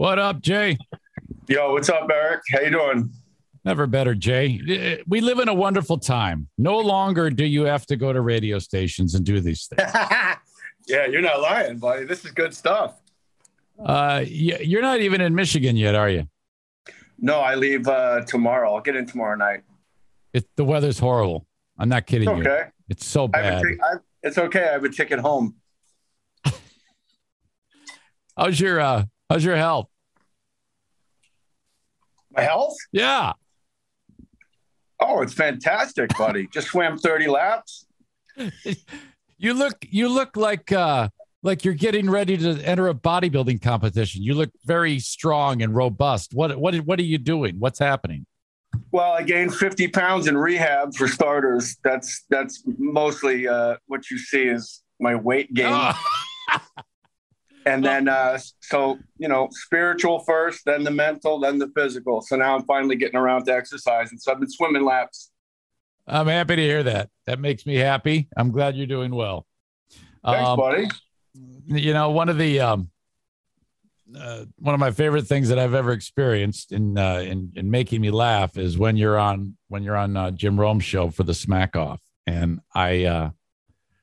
What up, Jay? Yo, what's up, Eric? How you doing? Never better, Jay. We live in a wonderful time. No longer do you have to go to radio stations and do these things. yeah, you're not lying, buddy. This is good stuff. Uh, you're not even in Michigan yet, are you? No, I leave uh, tomorrow. I'll get in tomorrow night. It, the weather's horrible. I'm not kidding it's okay. you. It's so bad. T- I, it's okay. I have a ticket home. how's your uh, How's your health? My health? Yeah. Oh, it's fantastic, buddy. Just swam 30 laps. you look you look like uh like you're getting ready to enter a bodybuilding competition. You look very strong and robust. What what what are you doing? What's happening? Well, I gained 50 pounds in rehab for starters. That's that's mostly uh, what you see is my weight gain. Oh. And then uh, so you know spiritual first then the mental then the physical. So now i'm finally getting around to exercise. And so i've been swimming laps. I'm happy to hear that. That makes me happy. I'm glad you're doing well. Thanks um, buddy. you know one of the um, uh, one of my favorite things that I've ever experienced in, uh, in in making me laugh is when you're on when you're on uh, Jim Rome's show for the Smack Off, and I uh,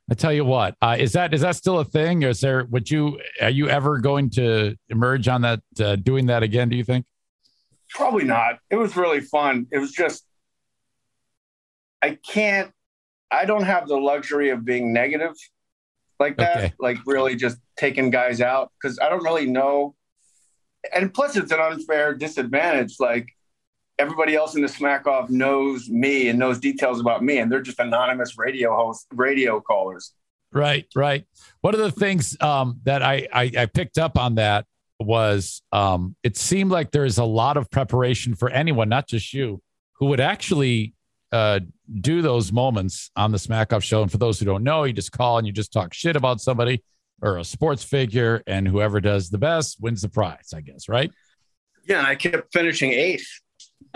I tell you what, uh, is that is that still a thing? Is there would you are you ever going to emerge on that uh, doing that again? Do you think? Probably not. It was really fun. It was just I can't. I don't have the luxury of being negative like that. Okay. Like really just taking guys out because I don't really know. And plus, it's an unfair disadvantage. Like everybody else in the smack off knows me and knows details about me and they're just anonymous radio host radio callers. Right right. One of the things um, that I, I, I picked up on that was um, it seemed like there's a lot of preparation for anyone not just you who would actually uh, do those moments on the smack off show. And for those who don't know you just call and you just talk shit about somebody or a sports figure and whoever does the best wins the prize i guess right? Yeah and i kept finishing eighth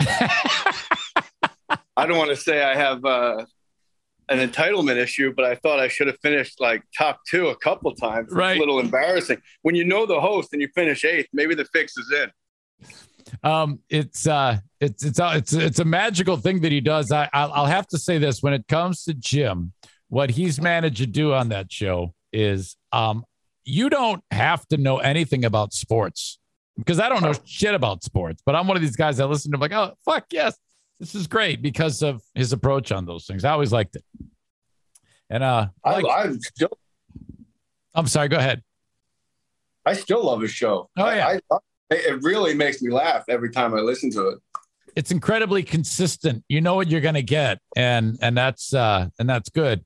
I don't want to say I have uh, an entitlement issue, but I thought I should have finished like top two a couple times. It's right. a little embarrassing. When you know the host and you finish eighth, maybe the fix is in. Um, it's uh, it's it's uh, it's it's a magical thing that he does. I I'll, I'll have to say this: when it comes to Jim, what he's managed to do on that show is um, you don't have to know anything about sports because I don't know shit about sports, but I'm one of these guys that listen to like, oh fuck yes, this is great because of his approach on those things. I always liked it. And uh, I, like, I still, I'm sorry. Go ahead. I still love his show. Oh yeah, I, I, it really makes me laugh every time I listen to it. It's incredibly consistent. You know what you're going to get, and and that's uh and that's good.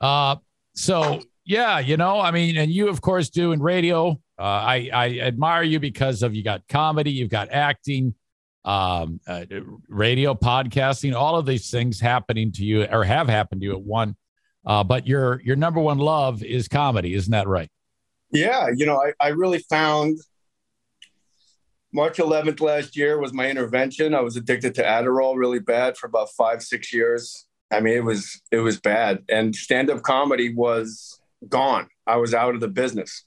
Uh, so yeah, you know, I mean, and you of course do in radio. Uh, I, I admire you because of you got comedy, you've got acting, um, uh, radio, podcasting, all of these things happening to you or have happened to you at one. Uh, but your your number one love is comedy, isn't that right? Yeah, you know, I, I really found March 11th last year was my intervention. I was addicted to Adderall really bad for about five six years. I mean, it was it was bad, and stand up comedy was gone. I was out of the business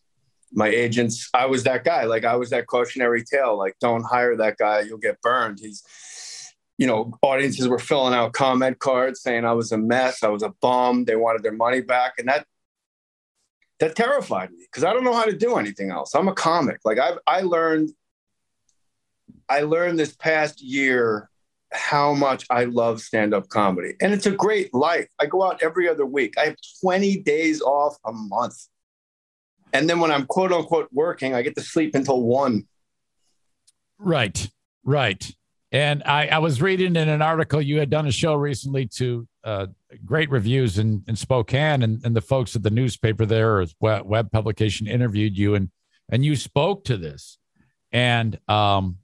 my agents, I was that guy. Like I was that cautionary tale. Like don't hire that guy, you'll get burned. He's, you know, audiences were filling out comment cards saying I was a mess, I was a bum. They wanted their money back, and that that terrified me because I don't know how to do anything else. I'm a comic. Like I I learned I learned this past year how much I love stand-up comedy. And it's a great life. I go out every other week. I have 20 days off a month. And then when I'm quote unquote working, I get to sleep until one. Right, right. And I, I was reading in an article you had done a show recently to uh, great reviews in, in Spokane, and, and the folks at the newspaper there or web, web publication interviewed you, and and you spoke to this, and um,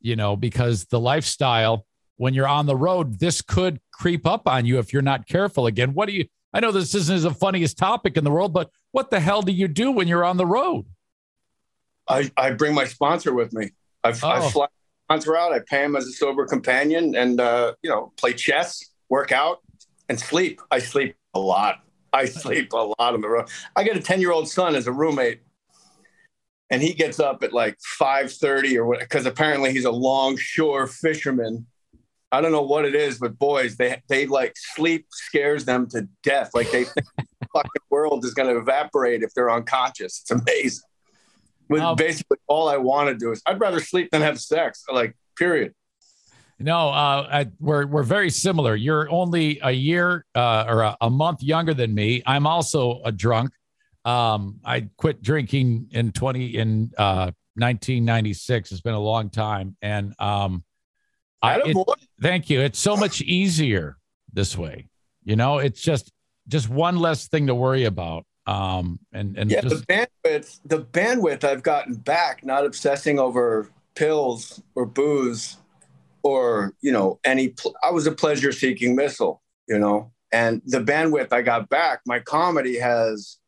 you know because the lifestyle when you're on the road, this could creep up on you if you're not careful. Again, what do you I know this isn't the funniest topic in the world, but what the hell do you do when you're on the road? I, I bring my sponsor with me. I, oh. I fly sponsor out. I pay him as a sober companion, and uh, you know, play chess, work out, and sleep. I sleep a lot. I sleep a lot on the road. I got a ten year old son as a roommate. and he gets up at like 5.30 or what because apparently he's a longshore fisherman i don't know what it is but boys they they like sleep scares them to death like they think the fucking world is going to evaporate if they're unconscious it's amazing With basically all i want to do is i'd rather sleep than have sex like period no, uh, I, we're we're very similar. You're only a year uh, or a, a, month younger than me. I'm also a drunk. Um, I quit drinking in 20 in uh, 1996. It's been a long time, and um, I, it, thank you. It's so much easier this way. You know, it's just just one less thing to worry about. Um, and and yeah, just, the bandwidth, the bandwidth I've gotten back, not obsessing over pills or booze or you know any. Pl- I was a pleasure-seeking missile, you know, and the bandwidth I got back, my comedy has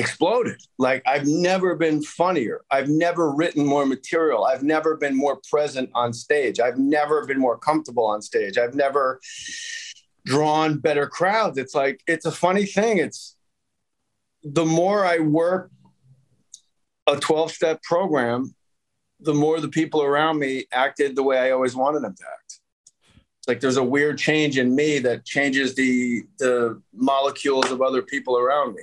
exploded. Like I've never been funnier. I've never written more material. I've never been more present on stage. I've never been more comfortable on stage. I've never drawn better crowds. It's like it's a funny thing. It's the more I work a 12 step program, the more the people around me acted the way I always wanted them to act. Like there's a weird change in me that changes the the molecules of other people around me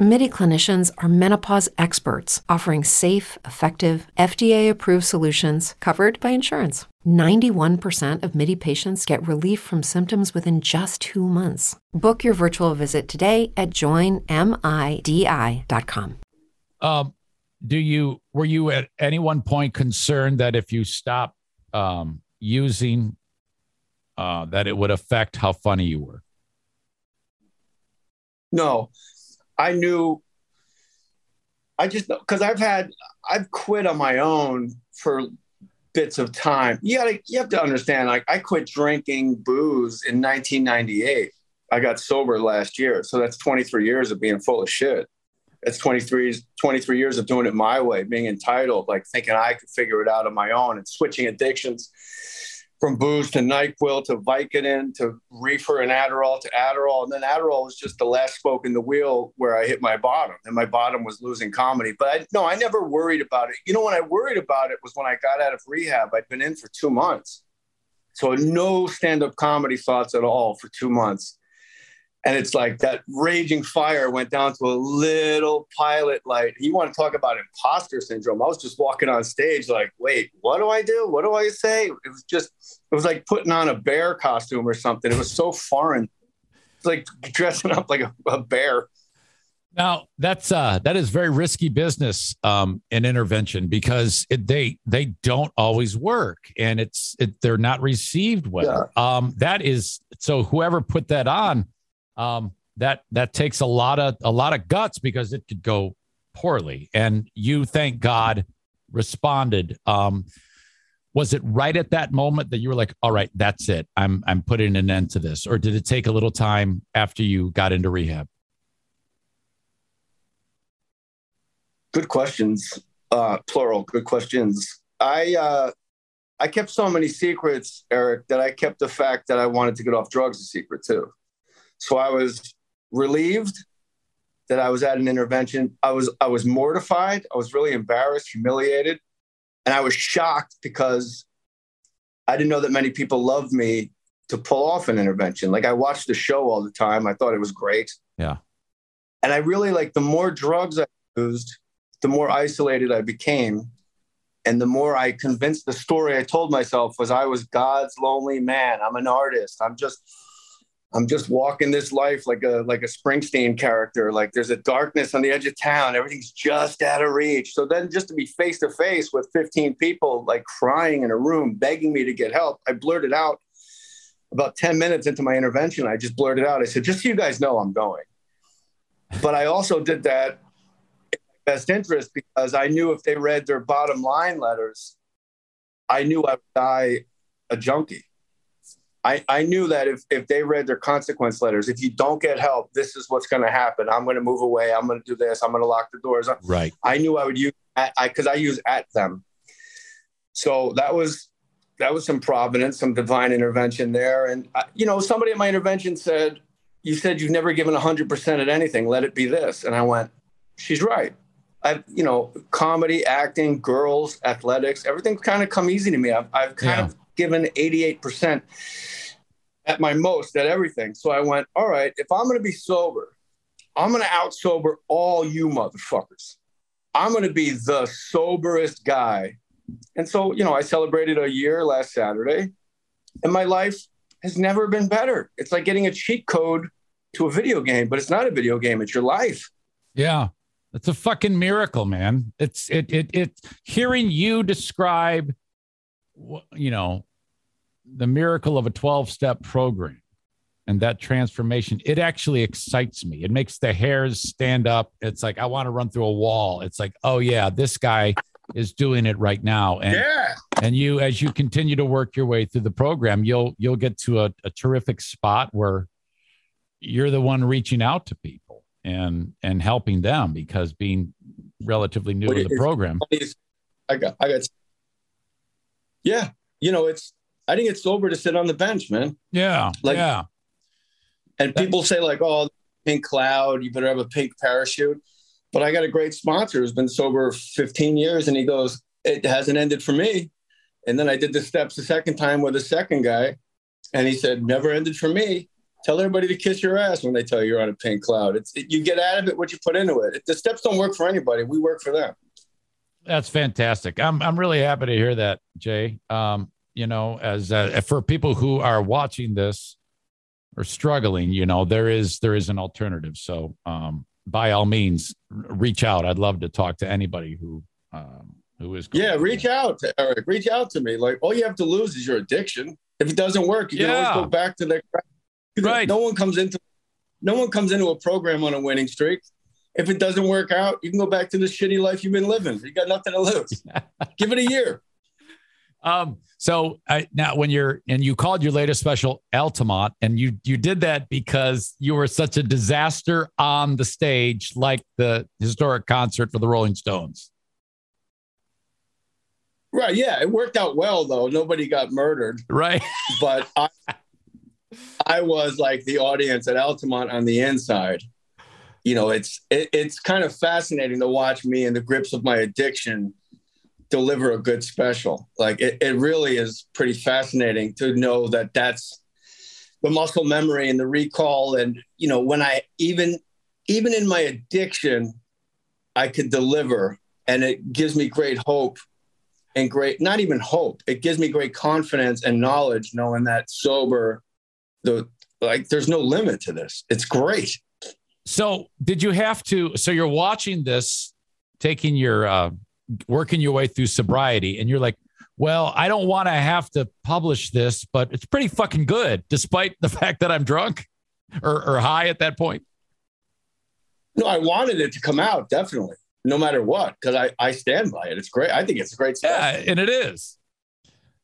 MIDI clinicians are menopause experts offering safe, effective, FDA approved solutions covered by insurance. 91% of MIDI patients get relief from symptoms within just two months. Book your virtual visit today at joinmidi.com. Um, do you were you at any one point concerned that if you stop um, using uh, that it would affect how funny you were? No, I knew. I just because I've had I've quit on my own for bits of time. You gotta you have to understand. Like I quit drinking booze in 1998. I got sober last year, so that's 23 years of being full of shit. It's 23, 23 years of doing it my way, being entitled, like thinking I could figure it out on my own and switching addictions from booze to NyQuil to Vicodin to reefer and Adderall to Adderall. And then Adderall was just the last spoke in the wheel where I hit my bottom. And my bottom was losing comedy. But I, no, I never worried about it. You know, when I worried about it was when I got out of rehab. I'd been in for two months. So no stand up comedy thoughts at all for two months and it's like that raging fire went down to a little pilot light. You want to talk about imposter syndrome? I was just walking on stage, like, wait, what do I do? What do I say? It was just, it was like putting on a bear costume or something. It was so foreign. It's like dressing up like a, a bear. Now that's uh that is very risky business um in intervention because it, they they don't always work and it's it, they're not received well. Yeah. Um that is so whoever put that on um, that that takes a lot of a lot of guts because it could go poorly. And you, thank God, responded. Um, was it right at that moment that you were like, "All right, that's it. I'm I'm putting an end to this," or did it take a little time after you got into rehab? Good questions, uh, plural. Good questions. I uh, I kept so many secrets, Eric, that I kept the fact that I wanted to get off drugs a secret too. So I was relieved that I was at an intervention. I was I was mortified. I was really embarrassed, humiliated, and I was shocked because I didn't know that many people loved me to pull off an intervention. Like I watched the show all the time. I thought it was great. Yeah. And I really like the more drugs I used, the more isolated I became. And the more I convinced the story I told myself was I was God's lonely man. I'm an artist. I'm just I'm just walking this life like a like a Springsteen character. Like there's a darkness on the edge of town. Everything's just out of reach. So then just to be face to face with 15 people like crying in a room, begging me to get help, I blurted out about 10 minutes into my intervention. I just blurted out. I said, just so you guys know I'm going. But I also did that in my best interest because I knew if they read their bottom line letters, I knew I would die a junkie. I, I knew that if, if they read their consequence letters, if you don't get help, this is what's going to happen. I'm going to move away. I'm going to do this. I'm going to lock the doors. Right. I knew I would use, I because I use at them. So that was that was some providence, some divine intervention there. And uh, you know, somebody at my intervention said, "You said you've never given hundred percent at anything. Let it be this." And I went, "She's right." I've, you know, comedy, acting, girls, athletics, everything's kind of come easy to me. I've, I've kind yeah. of given 88% at my most at everything. So I went, all right, if I'm going to be sober, I'm going to out sober all you motherfuckers. I'm going to be the soberest guy. And so, you know, I celebrated a year last Saturday, and my life has never been better. It's like getting a cheat code to a video game, but it's not a video game, it's your life. Yeah. It's a fucking miracle, man. It's it it it hearing you describe you know the miracle of a 12 step program and that transformation it actually excites me. It makes the hairs stand up. It's like i want to run through a wall. It's like oh yeah this guy is doing it right now. And yeah. and you as you continue to work your way through the program you'll you'll get to a, a terrific spot where you're the one reaching out to people and and helping them because being relatively new to the program i got i got yeah you know it's I didn't get sober to sit on the bench, man. Yeah. Like, yeah. And people say, like, oh, pink cloud, you better have a pink parachute. But I got a great sponsor who's been sober 15 years, and he goes, it hasn't ended for me. And then I did the steps the second time with a second guy, and he said, never ended for me. Tell everybody to kiss your ass when they tell you you're on a pink cloud. It's it, you get out of it what you put into it. The steps don't work for anybody. We work for them. That's fantastic. I'm I'm really happy to hear that, Jay. Um, you know, as uh, for people who are watching this or struggling, you know, there is there is an alternative. So um, by all means, reach out. I'd love to talk to anybody who um, who is. Yeah, reach out, Eric. Reach out to me. Like all you have to lose is your addiction. If it doesn't work, you yeah. can always go back to the. Right. No one comes into no one comes into a program on a winning streak. If it doesn't work out, you can go back to the shitty life you've been living. You got nothing to lose. Give it a year. Um, so I, now, when you're and you called your latest special Altamont, and you you did that because you were such a disaster on the stage, like the historic concert for the Rolling Stones. Right. Yeah, it worked out well though. Nobody got murdered. Right. But I, I was like the audience at Altamont on the inside. You know, it's it, it's kind of fascinating to watch me in the grips of my addiction deliver a good special. Like it, it really is pretty fascinating to know that that's the muscle memory and the recall. And, you know, when I even, even in my addiction, I could deliver and it gives me great hope and great, not even hope. It gives me great confidence and knowledge knowing that sober, the, like there's no limit to this. It's great. So did you have to, so you're watching this, taking your, uh, working your way through sobriety and you're like, well, I don't want to have to publish this, but it's pretty fucking good, despite the fact that I'm drunk or, or high at that point? No, I wanted it to come out, definitely, no matter what, because I, I stand by it. It's great. I think it's a great stuff. Yeah, and it is.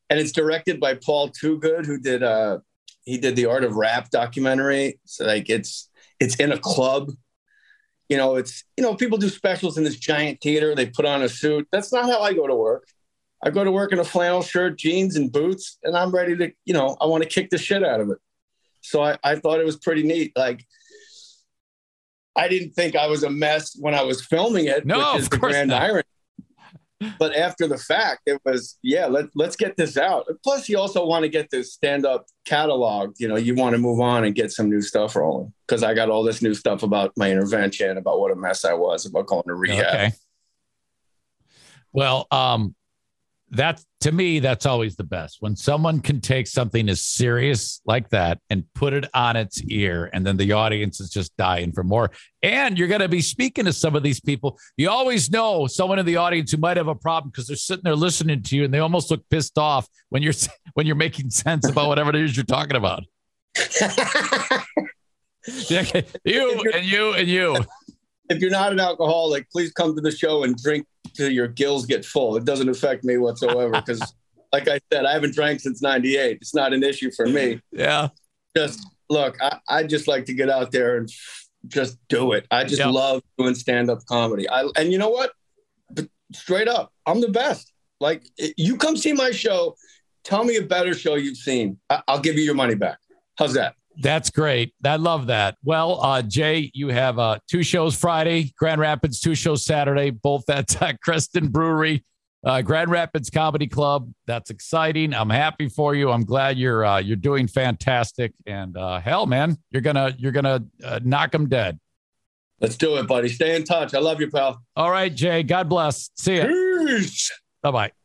And it's directed by Paul Toogood, who did uh he did the Art of Rap documentary. So like it's it's in a club you know, it's, you know, people do specials in this giant theater. They put on a suit. That's not how I go to work. I go to work in a flannel shirt, jeans, and boots, and I'm ready to, you know, I want to kick the shit out of it. So I, I thought it was pretty neat. Like, I didn't think I was a mess when I was filming it, no, which is the grand not. irony but after the fact, it was yeah. Let let's get this out. Plus, you also want to get this stand up catalog. You know, you want to move on and get some new stuff rolling because I got all this new stuff about my intervention, about what a mess I was, about going to rehab. Okay. Well, um, that to me that's always the best. When someone can take something as serious like that and put it on its ear and then the audience is just dying for more. And you're going to be speaking to some of these people. You always know someone in the audience who might have a problem because they're sitting there listening to you and they almost look pissed off when you're when you're making sense about whatever it is you're talking about. You and you and you. If you're not an alcoholic please come to the show and drink till your gills get full. It doesn't affect me whatsoever because, like I said, I haven't drank since '98. It's not an issue for me. Yeah. Just look, I, I just like to get out there and just do it. I just yep. love doing stand up comedy. I, and you know what? Straight up, I'm the best. Like you come see my show, tell me a better show you've seen. I- will give you your money back. How's that? That's great. I love that. Well, uh, Jay, you have uh, two shows Friday, Grand Rapids, two shows Saturday, both at uh, Creston Brewery, uh, Grand Rapids Comedy Club. That's exciting. I'm happy for you. I'm glad you're uh, you're doing fantastic. And uh, hell, man, you're gonna you're gonna uh, knock them dead. Let's do it, buddy. Stay in touch. I love you, pal. All right, Jay. God bless. See you. Bye bye.